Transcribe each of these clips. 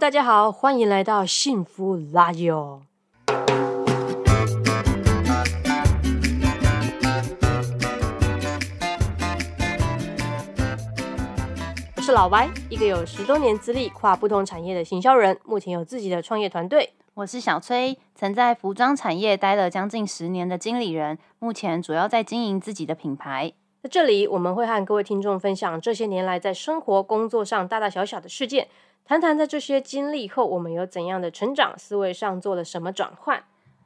大家好，欢迎来到幸福拉友。我是老歪，一个有十多年资历、跨不同产业的行销人，目前有自己的创业团队。我是小崔，曾在服装产业待了将近十年的经理人，目前主要在经营自己的品牌。在这里，我们会和各位听众分享这些年来在生活、工作上大大小小的事件，谈谈在这些经历后，我们有怎样的成长，思维上做了什么转换。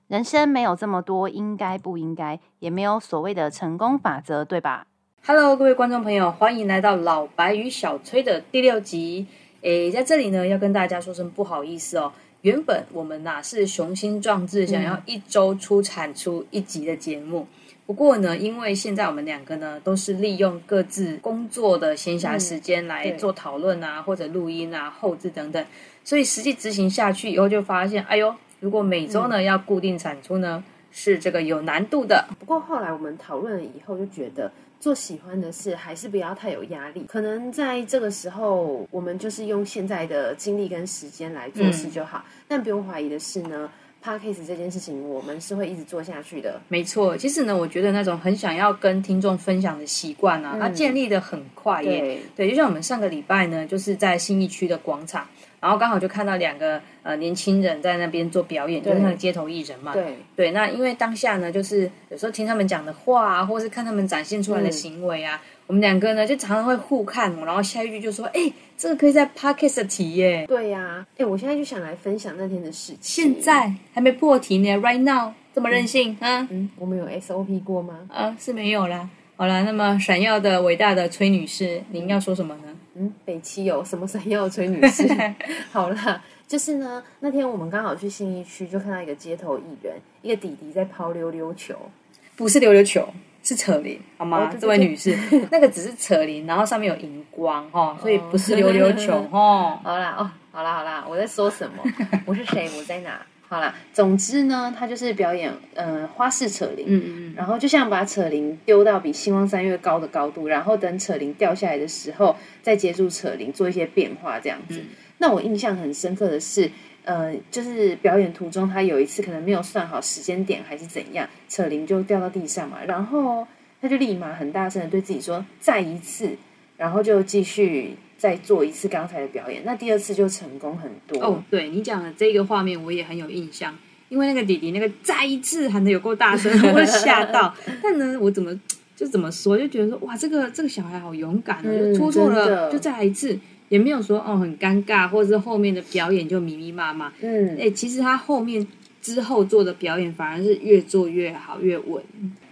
人生没有这么多应该不应该，也没有所谓的成功法则，对吧？Hello，各位观众朋友，欢迎来到老白与小崔的第六集。诶，在这里呢，要跟大家说声不好意思哦。原本我们哪是雄心壮志，想要一周出产出一集的节目。不过呢，因为现在我们两个呢，都是利用各自工作的闲暇时间来做讨论啊，或者录音啊、后置等等，所以实际执行下去以后，就发现，哎呦，如果每周呢要固定产出呢，是这个有难度的。不过后来我们讨论了以后，就觉得。做喜欢的事，还是不要太有压力。可能在这个时候，我们就是用现在的精力跟时间来做事就好。但不用怀疑的是呢，Parkcase 这件事情，我们是会一直做下去的。没错，其实呢，我觉得那种很想要跟听众分享的习惯啊，它建立的很快耶。对，就像我们上个礼拜呢，就是在新义区的广场。然后刚好就看到两个呃年轻人在那边做表演，就是那个街头艺人嘛。对对，那因为当下呢，就是有时候听他们讲的话啊，或是看他们展现出来的行为啊，我们两个呢就常常会互看，然后下一句就说：“哎，这个可以在 podcast 提耶。”对呀，哎，我现在就想来分享那天的事情。现在还没破题呢，right now 这么任性啊？嗯，我们有 SOP 过吗？啊，是没有啦。好了，那么闪耀的伟大的崔女士，您要说什么呢？嗯，北七有什么闪耀的崔女士？好了，就是呢，那天我们刚好去信义区，就看到一个街头艺人，一个弟弟在抛溜溜球，不是溜溜球，是扯铃，好吗？这位女士，那个只是扯铃，然后上面有荧光哈，所以不是溜溜球 哈。好啦，哦，好啦，好啦，我在说什么？我是谁？我在哪？好啦，总之呢，他就是表演，嗯，花式扯铃，嗯嗯然后就像把扯铃丢到比星光三月高的高度，然后等扯铃掉下来的时候，再接住扯铃，做一些变化这样子。那我印象很深刻的是，呃，就是表演途中，他有一次可能没有算好时间点，还是怎样，扯铃就掉到地上嘛，然后他就立马很大声的对自己说：“再一次。”然后就继续。再做一次刚才的表演，那第二次就成功很多哦。对你讲的这个画面，我也很有印象，因为那个弟弟那个再一次喊的有够大声，我吓到。但呢，我怎么就怎么说，就觉得说哇，这个这个小孩好勇敢啊！就出错了就再来一次，也没有说哦很尴尬，或者是后面的表演就迷迷麻麻。嗯，哎，其实他后面。之后做的表演反而是越做越好，越稳。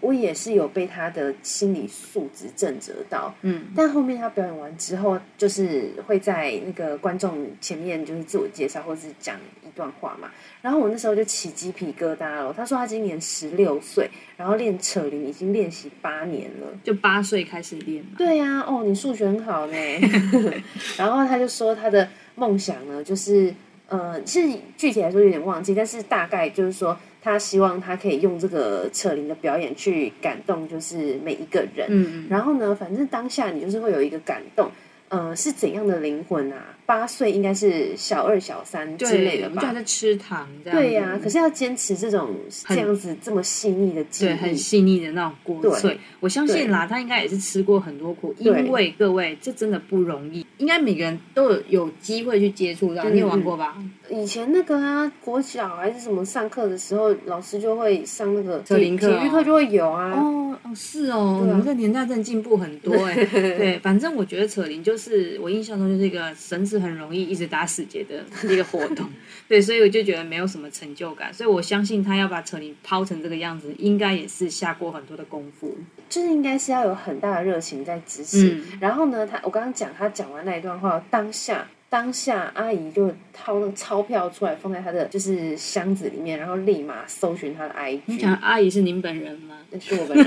我也是有被他的心理素质震折到，嗯。但后面他表演完之后，就是会在那个观众前面就是自我介绍，或是讲一段话嘛。然后我那时候就起鸡皮疙瘩了。他说他今年十六岁，然后练扯铃已经练习八年了，就八岁开始练嘛。对呀，哦，你数学很好呢。然后他就说他的梦想呢，就是。呃，是具体来说有点忘记，但是大概就是说，他希望他可以用这个扯铃的表演去感动，就是每一个人。嗯嗯。然后呢，反正当下你就是会有一个感动。呃，是怎样的灵魂啊？八岁应该是小二、小三之类的吧？就还在吃糖这样。对呀，可是要坚持这种这样子这么细腻的对，很细腻的那种国粹。我相信啦，他应该也是吃过很多苦，因为各位这真的不容易。应该每个人都有有机会去接触到，你有玩过吧？以前那个啊，国小还是什么上课的时候，老师就会上那个体体育课就会有啊。哦哦，是哦，你们这年代真的进步很多 哎。对，反正我觉得扯铃就是。是我印象中就是一个绳子很容易一直打死结的一个活动，对，所以我就觉得没有什么成就感，所以我相信他要把扯铃抛成这个样子，应该也是下过很多的功夫，就是应该是要有很大的热情在支持。然后呢，他我刚刚讲他讲完那一段话，当下当下阿姨就掏那个钞票出来放在她的就是箱子里面，然后立马搜寻她的 IG。你想阿姨是您本人吗？是我本人。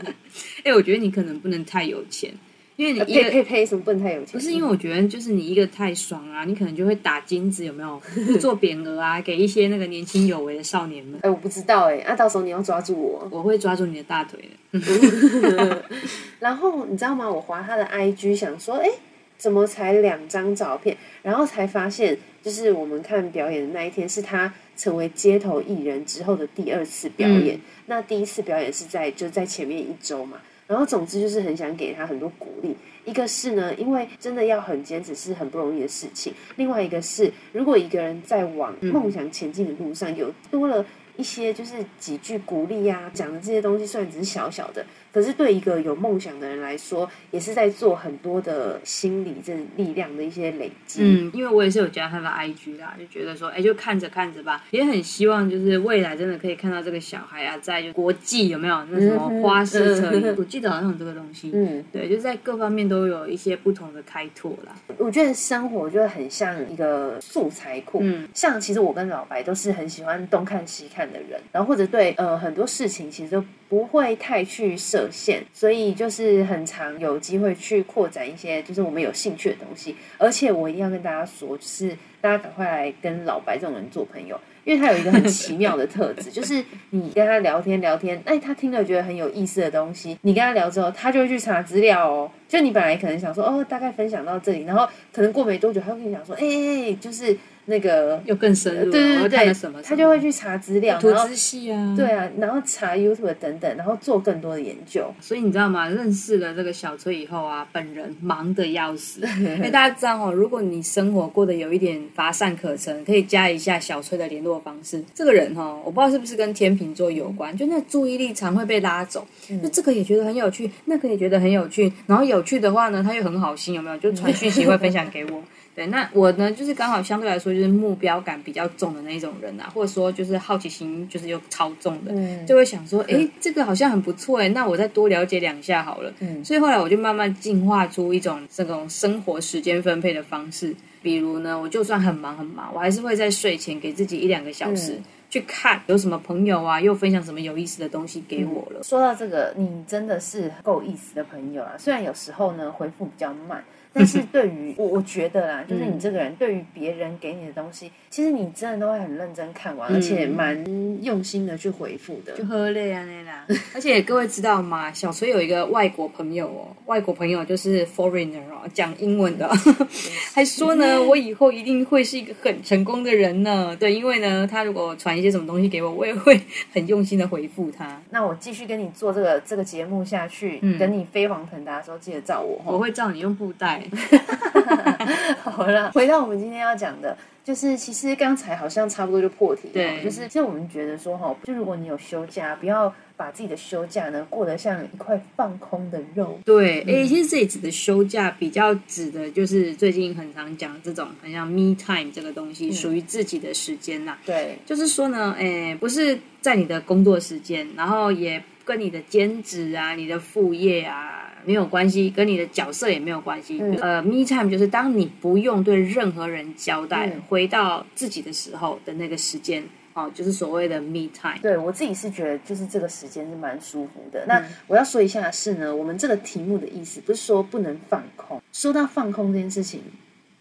哎，我觉得你可能不能太有钱。因为你呸呸呸，什么不能太有钱？不是因为我觉得，就是你一个太爽啊，你可能就会打金子，有没有？做匾额啊，给一些那个年轻有为的少年们。哎，我不知道哎，那到时候你要抓住我，我会抓住你的大腿的。然后你知道吗？我划他的 IG，想说，哎，怎么才两张照片？然后才发现，就是我们看表演的那一天，是他成为街头艺人之后的第二次表演。那第一次表演是在就在前面一周嘛。然后总之就是很想给他很多鼓励。一个是呢，因为真的要很坚持是很不容易的事情；另外一个是，如果一个人在往梦想前进的路上有多了一些就是几句鼓励呀，讲的这些东西，虽然只是小小的。可是对一个有梦想的人来说，也是在做很多的心理这力量的一些累积。嗯，因为我也是有加他的 IG 啦，就觉得说，哎，就看着看着吧，也很希望就是未来真的可以看到这个小孩啊，在就国际有没有那什么花式车衣？我记得好像有这个东西。嗯，对，就在各方面都有一些不同的开拓啦。我觉得生活就很像一个素材库。嗯，像其实我跟老白都是很喜欢东看西看的人，然后或者对呃很多事情其实都。不会太去设限，所以就是很常有机会去扩展一些，就是我们有兴趣的东西。而且我一定要跟大家说，就是大家赶快来跟老白这种人做朋友，因为他有一个很奇妙的特质，就是你跟他聊天聊天，哎，他听了觉得很有意思的东西，你跟他聊之后，他就会去查资料哦。就你本来可能想说，哦，大概分享到这里，然后可能过没多久，他会跟你讲说，哎哎哎，就是。那个又更深入，对对对，什么他就会去查资料，图资系啊，对啊，然后查 YouTube 等等，然后做更多的研究。所以你知道吗？认识了这个小崔以后啊，本人忙得要死。因为大家知道哦，如果你生活过得有一点乏善可陈，可以加一下小崔的联络方式。这个人哈，我不知道是不是跟天秤座有关，就那注意力常会被拉走，就这个也觉得很有趣，那个也觉得很有趣，然后有趣的话呢，他又很好心，有没有？就传讯息会分享给我。对，那我呢，就是刚好相对来说，就是目标感比较重的那种人啊，或者说就是好奇心就是又超重的，就会想说，哎，这个好像很不错哎，那我再多了解两下好了。嗯，所以后来我就慢慢进化出一种这种生活时间分配的方式，比如呢，我就算很忙很忙，我还是会在睡前给自己一两个小时去看有什么朋友啊，又分享什么有意思的东西给我了。说到这个，你真的是够意思的朋友啊，虽然有时候呢回复比较慢。但是 对于我，我觉得啦，就是你这个人对于别人给你的东西，其实你真的都会很认真看完，而且蛮用心的去回复的。就喝累啊那啦。而且各位知道吗？小崔有一个外国朋友哦，外国朋友就是 foreigner 哦，讲英文的，还说呢，我以后一定会是一个很成功的人呢。对，因为呢，他如果传一些什么东西给我，我也会很用心的回复他。那我继续跟你做这个这个节目下去，等你飞黄腾达的时候，记得照我。我会照你用布袋。好了，回到我们今天要讲的，就是其实刚才好像差不多就破题了，就是其实我们觉得说哈，就如果你有休假，不要把自己的休假呢过得像一块放空的肉。对，哎，其实这里指的休假，比较指的就是最近很常讲这种，很像 me time 这个东西，属于自己的时间呐。对，就是说呢，哎，不是在你的工作时间，然后也跟你的兼职啊、你的副业啊。没有关系，跟你的角色也没有关系。呃，me time 就是当你不用对任何人交代，回到自己的时候的那个时间，哦，就是所谓的 me time。对我自己是觉得，就是这个时间是蛮舒服的。那我要说一下的是呢，我们这个题目的意思不是说不能放空。说到放空这件事情，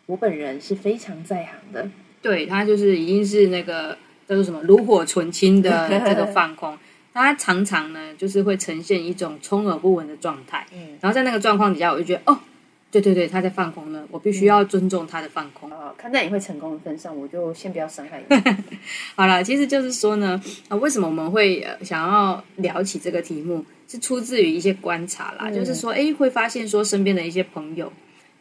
我本人是非常在行的。对他就是已经是那个叫做什么炉火纯青的这个放空。他常常呢，就是会呈现一种充耳不闻的状态。嗯，然后在那个状况底下，我就觉得，哦，对对对，他在放空了，我必须要尊重他的放空。啊，看在你会成功的份上，我就先不要伤害你。好了，其实就是说呢，啊，为什么我们会想要聊起这个题目，是出自于一些观察啦，就是说，哎，会发现说身边的一些朋友。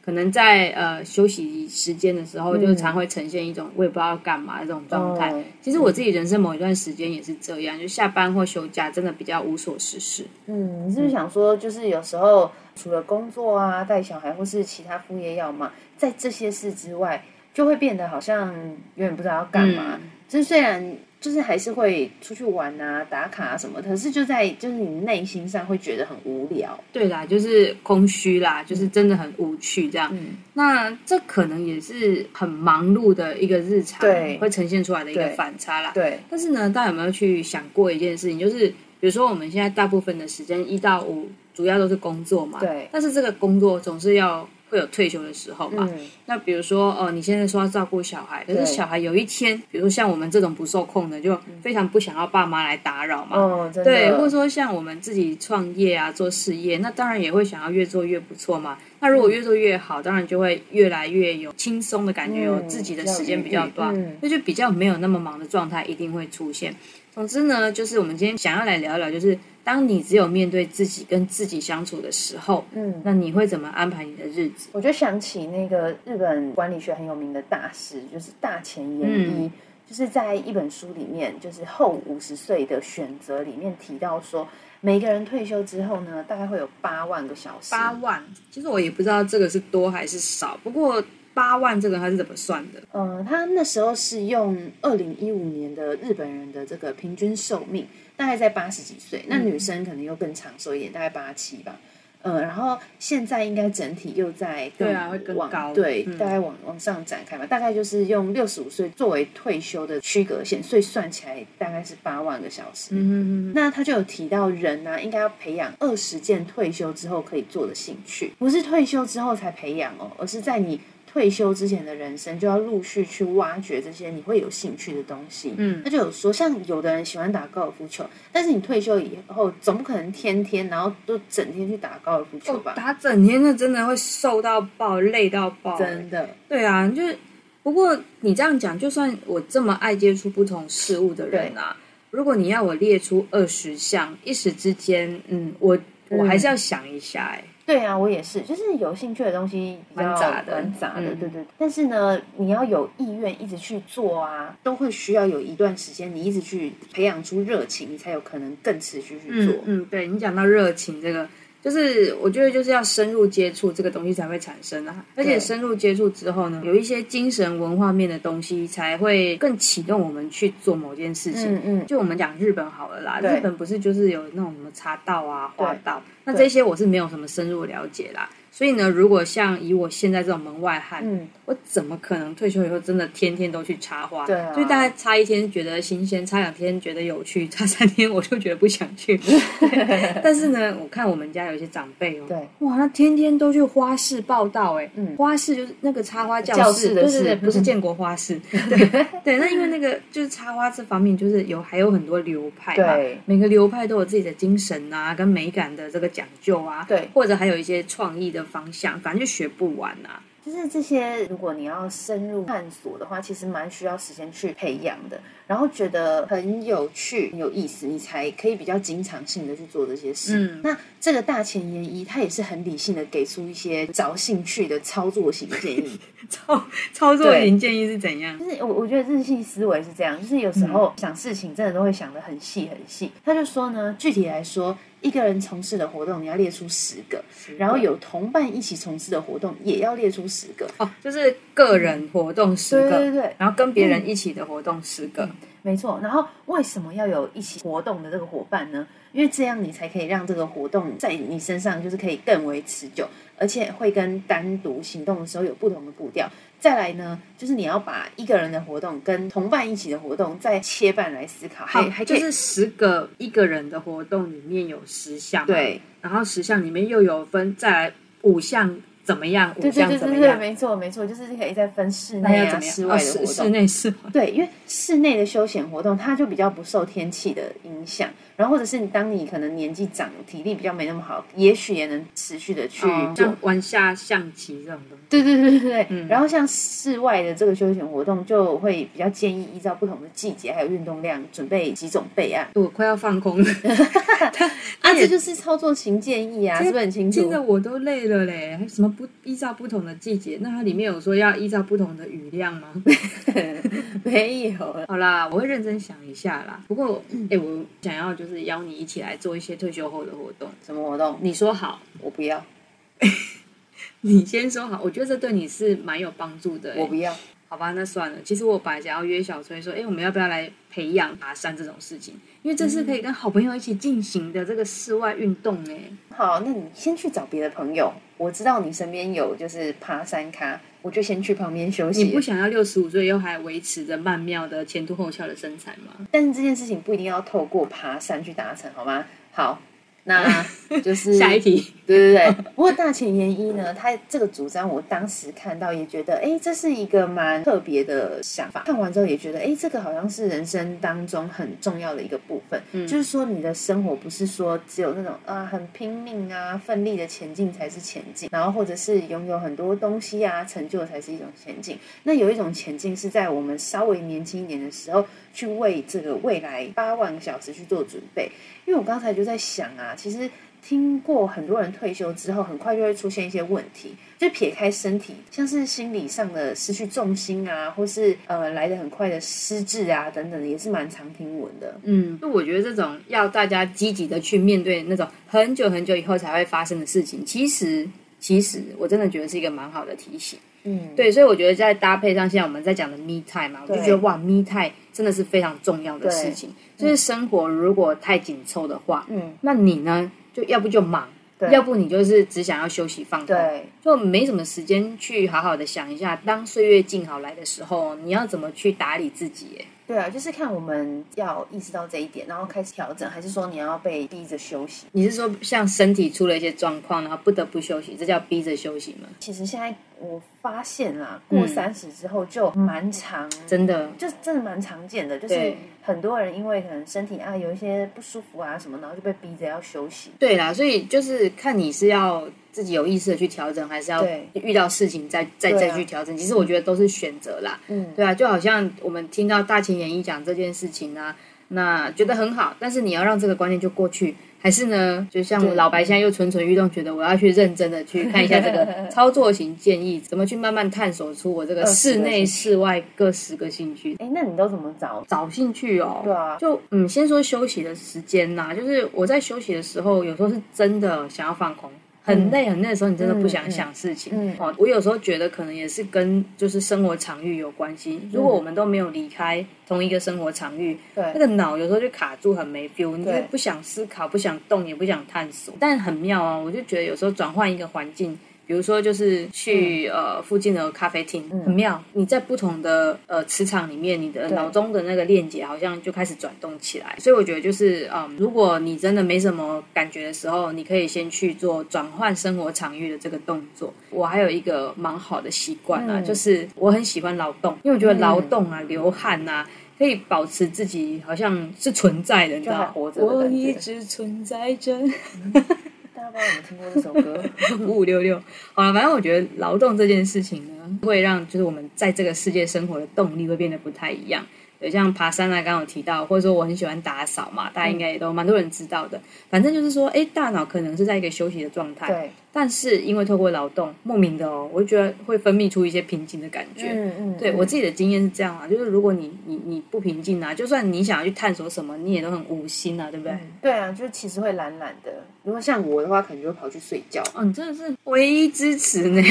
可能在呃休息时间的时候，就常会呈现一种我也不知道要干嘛这种状态。其实我自己人生某一段时间也是这样，就下班或休假真的比较无所事事。嗯，你是不是想说，就是有时候除了工作啊、带小孩或是其他副业要忙，在这些事之外，就会变得好像永远不知道要干嘛。就是虽然。就是还是会出去玩啊、打卡啊什么，可是就在就是你内心上会觉得很无聊。对啦，就是空虚啦，就是真的很无趣这样。那这可能也是很忙碌的一个日常，会呈现出来的一个反差啦。对。但是呢，大家有没有去想过一件事情？就是比如说我们现在大部分的时间一到五，主要都是工作嘛。对。但是这个工作总是要。会有退休的时候嘛？那比如说，哦，你现在说要照顾小孩，可是小孩有一天，比如说像我们这种不受控的，就非常不想要爸妈来打扰嘛。哦，对，或者说像我们自己创业啊，做事业，那当然也会想要越做越不错嘛。那如果越做越好，当然就会越来越有轻松的感觉，有自己的时间比较短，那就比较没有那么忙的状态一定会出现。总之呢，就是我们今天想要来聊一聊，就是当你只有面对自己跟自己相处的时候，嗯，那你会怎么安排你的日子？我就想起那个日本管理学很有名的大师，就是大前研一，就是在一本书里面，就是后五十岁的选择里面提到说，每个人退休之后呢，大概会有八万个小时。八万，其实我也不知道这个是多还是少，不过。八万这个他是怎么算的？嗯，他那时候是用二零一五年的日本人的这个平均寿命，大概在八十几岁。那女生可能又更长寿一点，大概八七吧。呃，然后现在应该整体又在对啊会更高，对，大概往往上展开嘛。大概就是用六十五岁作为退休的区隔线，所以算起来大概是八万个小时。嗯嗯那他就有提到人呢，应该要培养二十件退休之后可以做的兴趣，不是退休之后才培养哦，而是在你。退休之前的人生就要陆续去挖掘这些你会有兴趣的东西。嗯，他就有说，像有的人喜欢打高尔夫球，但是你退休以后总不可能天天然后都整天去打高尔夫球吧？打整天那真的会瘦到爆，累到爆。真的，对啊，就是不过你这样讲，就算我这么爱接触不同事物的人啊，如果你要我列出二十项，一时之间，嗯，我我还是要想一下，哎。对啊，我也是，就是有兴趣的东西蛮杂的，蛮杂的，对对。但是呢，你要有意愿一直去做啊，都会需要有一段时间，你一直去培养出热情，你才有可能更持续去做。嗯，对你讲到热情这个。就是我觉得就是要深入接触这个东西才会产生啊，而且深入接触之后呢，有一些精神文化面的东西才会更启动我们去做某件事情。嗯嗯，就我们讲日本好了啦，日本不是就是有那种什么茶道啊、花道，那这些我是没有什么深入了解啦。所以呢，如果像以我现在这种门外汉，嗯我怎么可能退休以后真的天天都去插花？对，所以大概插一天觉得新鲜，插两天觉得有趣，插三天我就觉得不想去。但是呢，我看我们家有一些长辈哦，对，哇，他天天都去花市报道，哎，嗯花市就是那个插花教室，对对对，不是建国花市，对对。那因为那个就是插花这方面，就是有还有很多流派嘛，每个流派都有自己的精神啊，跟美感的这个讲究啊，对，或者还有一些创意的。方向，反正就学不完呐。就是这些，如果你要深入探索的话，其实蛮需要时间去培养的。然后觉得很有趣、很有意思，你才可以比较经常性的去做这些事。嗯，那这个大前研一，他也是很理性的给出一些找兴趣的操作型建议。操操作型建议是怎样？就是我我觉得日系思维是这样，就是有时候想事情真的都会想的很细很细。他就说呢，具体来说，一个人从事的活动你要列出十个，然后有同伴一起从事的活动也要列出十个。哦，就是个人活动十个，对对对，然后跟别人一起的活动十个。没错，然后为什么要有一起活动的这个伙伴呢？因为这样你才可以让这个活动在你身上就是可以更为持久，而且会跟单独行动的时候有不同的步调。再来呢，就是你要把一个人的活动跟同伴一起的活动再切半来思考，还还就是十个一个人的活动里面有十项，对，然后十项里面又有分再来五项。怎么样？对对对对对，没错没错，就是可以再分室内啊、室外的活动。室内室对，因为室内的休闲活动，它就比较不受天气的影响。然后或者是你当你可能年纪长，体力比较没那么好，也许也能持续的去做玩下象棋这种东西。对对对对对。然后像室外的这个休闲活动，就会比较建议依照不同的季节还有运动量，准备几种备案。我快要放空了。啊，这就是操作型建议啊，是不是很清楚？现在我都累了嘞，还什么不依照不同的季节？那它里面有说要依照不同的雨量吗？没有。好啦，我会认真想一下啦。不过，哎，我想要就是。是邀你一起来做一些退休后的活动，什么活动？你说好，我不要。你先说好，我觉得这对你是蛮有帮助的。我不要，好吧，那算了。其实我本来想要约小崔说，哎，我们要不要来培养爬山这种事情？因为这是可以跟好朋友一起进行的这个室外运动。哎，好，那你先去找别的朋友。我知道你身边有就是爬山咖。我就先去旁边休息。你不想要六十五岁又还维持着曼妙的前凸后翘的身材吗？但是这件事情不一定要透过爬山去达成，好吗？好，那 就是下一题，对对对。不过大前研一呢，他这个主张，我当时看到也觉得，哎，这是一个蛮特别的想法。看完之后也觉得，哎，这个好像是人生当中很重要的一个部分。嗯，就是说你的生活不是说只有那种啊很拼命啊奋力的前进才是前进，然后或者是拥有很多东西啊成就才是一种前进。那有一种前进是在我们稍微年轻一点的时候，去为这个未来八万个小时去做准备。因为我刚才就在想啊，其实听过很多人退休之后，很快就会出现一些问题，就撇开身体，像是心理上的失去重心啊，或是呃来的很快的失智啊等等，也是蛮常听闻的。嗯，就我觉得这种要大家积极的去面对那种很久很久以后才会发生的事情，其实其实我真的觉得是一个蛮好的提醒。嗯，对，所以我觉得在搭配上，现在我们在讲的 me time 嘛，我就觉得哇，me time 真的是非常重要的事情。就是生活如果太紧凑的话，嗯，那你呢，就要不就忙，要不你就是只想要休息放空，就没什么时间去好好的想一下，当岁月静好来的时候，你要怎么去打理自己？哎。对啊，就是看我们要意识到这一点，然后开始调整，还是说你要被逼着休息？你是说像身体出了一些状况，然后不得不休息，这叫逼着休息吗？其实现在我发现啦，过三十之后就蛮常，真的，就真的蛮常见的，就是很多人因为可能身体啊有一些不舒服啊什么，然后就被逼着要休息。对啦，所以就是看你是要。自己有意识的去调整，还是要遇到事情再再再去调整？其实我觉得都是选择啦。嗯，对啊，就好像我们听到大前演绎讲这件事情啊，那觉得很好，但是你要让这个观念就过去，还是呢？就像老白现在又蠢蠢欲动，觉得我要去认真的去看一下这个 操作型建议，怎么去慢慢探索出我这个室内室外各十个兴趣。哎，那你都怎么找找兴趣哦？对啊，就嗯，先说休息的时间呐，就是我在休息的时候，有时候是真的想要放空。很累很累的时候，你真的不想想事情。哦，我有时候觉得可能也是跟就是生活场域有关系。如果我们都没有离开同一个生活场域，对，那个脑有时候就卡住，很没 feel，你就不想思考，不想动，也不想探索。但很妙啊，我就觉得有时候转换一个环境。比如说，就是去呃附近的咖啡厅，很妙。你在不同的呃磁场里面，你的脑中的那个链接好像就开始转动起来。所以我觉得，就是嗯，如果你真的没什么感觉的时候，你可以先去做转换生活场域的这个动作。我还有一个蛮好的习惯啊，就是我很喜欢劳动，因为我觉得劳动啊、流汗啊，可以保持自己好像是存在的，你知道活着我一直存在着。大家不知道有没有听过这首歌？五五六六，好了，反正我觉得劳动这件事情呢，会让就是我们在这个世界生活的动力会变得不太一样。有像爬山啊，刚刚有提到，或者说我很喜欢打扫嘛，大家应该也都蛮多人知道的。反正就是说，哎，大脑可能是在一个休息的状态，对。但是因为透过劳动，莫名的哦，我就觉得会分泌出一些平静的感觉。嗯嗯。对我自己的经验是这样啊，就是如果你你你不平静啊，就算你想要去探索什么，你也都很无心啊，对不对？对啊，就是其实会懒懒的。如果像我的话，可能就会跑去睡觉。嗯，真的是唯一支持呢。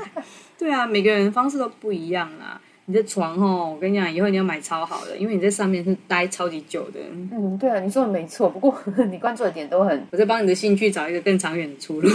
对啊，每个人方式都不一样啊。你的床哦，我跟你讲，以后你要买超好的，因为你在上面是待超级久的。嗯，对啊，你说的没错。不过 你关注的点都很，我在帮你的兴趣找一个更长远的出路。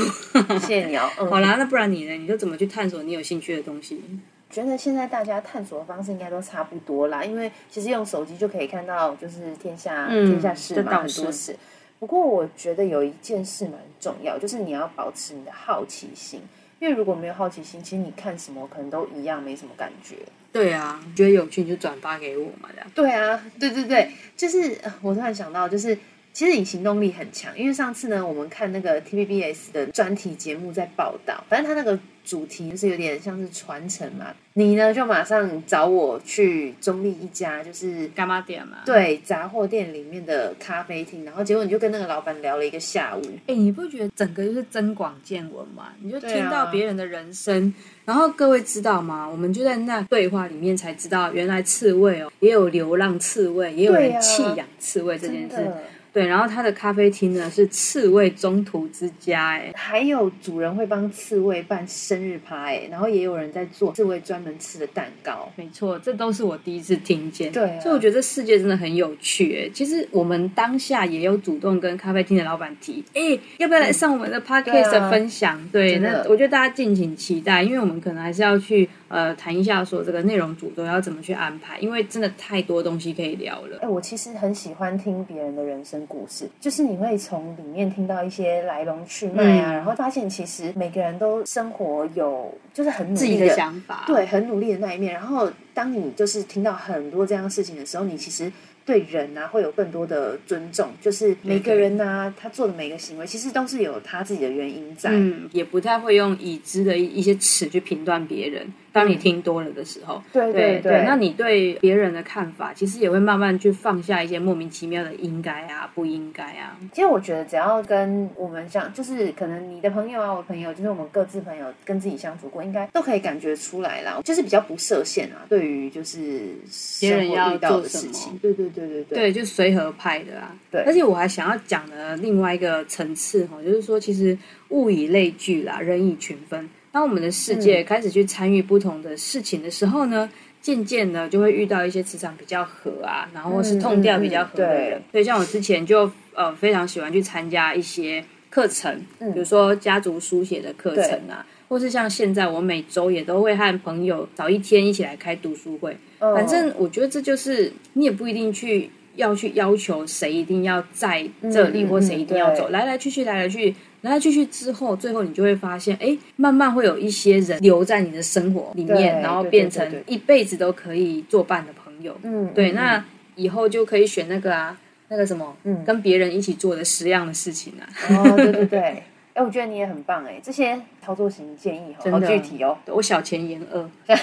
谢谢你哦。好啦，那不然你呢？你就怎么去探索你有兴趣的东西？觉得现在大家探索的方式应该都差不多啦，因为其实用手机就可以看到，就是天下天下事嘛，很多事。不过我觉得有一件事蛮重要，就是你要保持你的好奇心。因为如果没有好奇心，其实你看什么可能都一样，没什么感觉。对啊，你觉得有趣你就转发给我嘛，这样。对啊，对对对，就是我突然想到，就是其实你行动力很强，因为上次呢，我们看那个 TVBS 的专题节目在报道，反正他那个。主题就是有点像是传承嘛，你呢就马上找我去中立一家就是干妈店嘛，对，杂货店里面的咖啡厅，然后结果你就跟那个老板聊了一个下午。哎，你不觉得整个就是增广见闻嘛？你就听到别人的人生，然后各位知道吗？我们就在那对话里面才知道，原来刺猬哦，也有流浪刺猬，也有人弃养刺猬这件事。对，然后他的咖啡厅呢是刺猬中途之家，哎，还有主人会帮刺猬办生日趴，哎，然后也有人在做刺猬专门吃的蛋糕。没错，这都是我第一次听见。对，所以我觉得这世界真的很有趣，哎，其实我们当下也有主动跟咖啡厅的老板提，哎，要不要来上我们的 podcast 分享？对，那我觉得大家敬请期待，因为我们可能还是要去。呃谈一下说这个内容主轴要怎么去安排，因为真的太多东西可以聊了。哎，我其实很喜欢听别人的人生故事，就是你会从里面听到一些来龙去脉啊，然后发现其实每个人都生活有就是很努力的想法，对，很努力的那一面。然后当你就是听到很多这样的事情的时候，你其实。对人啊，会有更多的尊重。就是每个人呢，他做的每个行为，其实都是有他自己的原因在。嗯，也不太会用已知的一一些词去评断别人。当你听多了的时候，对对对，那你对别人的看法，其实也会慢慢去放下一些莫名其妙的应该啊、不应该啊。其实我觉得，只要跟我们像，就是可能你的朋友啊，我朋友，就是我们各自朋友跟自己相处过，应该都可以感觉出来啦。就是比较不设限啊，对于就是别人要做的事情，对对对对对，对，就随和派的啊。对，而且我还想要讲的另外一个层次哈，就是说，其实物以类聚啦，人以群分。当我们的世界开始去参与不同的事情的时候呢，渐渐的就会遇到一些磁场比较合啊，然后是痛调比较合的人。所以像我之前就呃非常喜欢去参加一些课程，比如说家族书写的课程啊，或是像现在我每周也都会和朋友早一天一起来开读书会。反正我觉得这就是你也不一定去要去要求谁一定要在这里，或谁一定要走，来来去去，来来去。来来去去之后，最后你就会发现，哎，慢慢会有一些人留在你的生活里面，然后变成一辈子都可以作伴的朋友。嗯，对，那以后就可以选那个啊，那个什么，嗯，跟别人一起做的十样的事情啊。哦，对对对。哎，我觉得你也很棒哎，这些操作型建议好具体哦。我小钱言二。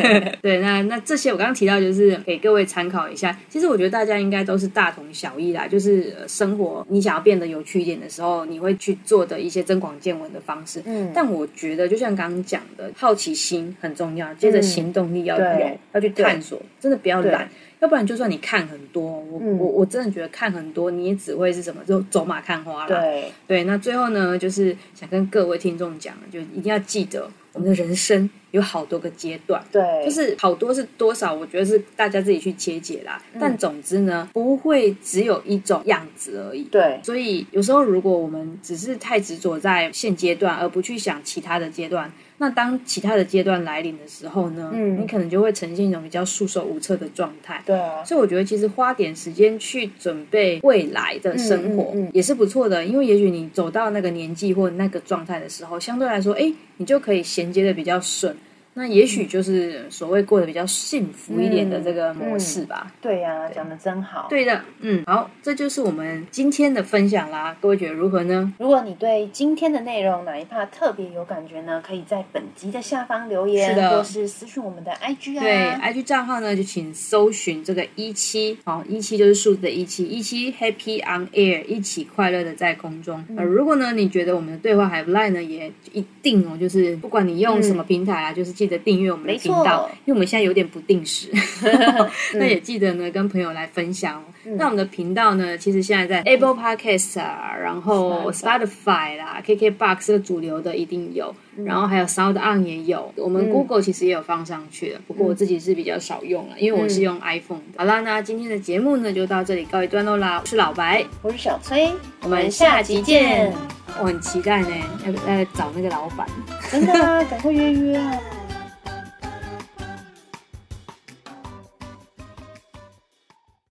对，那那这些我刚刚提到，就是给各位参考一下。其实我觉得大家应该都是大同小异啦，就是生活你想要变得有趣一点的时候，你会去做的一些增广见闻的方式。嗯。但我觉得，就像刚刚讲的，好奇心很重要，接着行动力要有，要去探索，真的不要懒。要不然，就算你看很多，我我我真的觉得看很多，你也只会是什么，就走马看花啦。对对，那最后呢，就是想跟各位听众讲，就一定要记得，我们的人生有好多个阶段。对，就是好多是多少，我觉得是大家自己去切解啦。但总之呢，不会只有一种样子而已。对，所以有时候如果我们只是太执着在现阶段，而不去想其他的阶段。那当其他的阶段来临的时候呢，嗯你可能就会呈现一种比较束手无策的状态。对啊，所以我觉得其实花点时间去准备未来的生活也是不错的，因为也许你走到那个年纪或那个状态的时候，相对来说，哎，你就可以衔接的比较顺。那也许就是所谓过得比较幸福一点的这个模式吧。对呀，讲的真好。对的，嗯，好，这就是我们今天的分享啦。各位觉得如何呢？如果你对今天的内容哪一 part 特别有感觉呢？可以在本集的下方留言，是或是私讯我们的 IG 啊。对，IG 账号呢就请搜寻这个一七，好，一七就是数字的一七，一七 Happy on Air，一起快乐的在空中。呃，如果呢你觉得我们的对话还不赖呢，也一定哦，就是不管你用什么平台啊，就是记。的订阅我们的频道，因为我们现在有点不定时，那也记得呢跟朋友来分享。那我们的频道呢，其实现在在 Apple Podcast 啊，然后 Spotify 啦、KK Box 个主流的一定有，然后还有 Sound On 也有，我们 Google 其实也有放上去了，不过我自己是比较少用了，因为我是用 iPhone 的。好啦，那今天的节目呢就到这里告一段落啦。我是老白，我是小崔，我们下集见。我很期待呢，要要找那个老板，真的啊，赶快约约啊！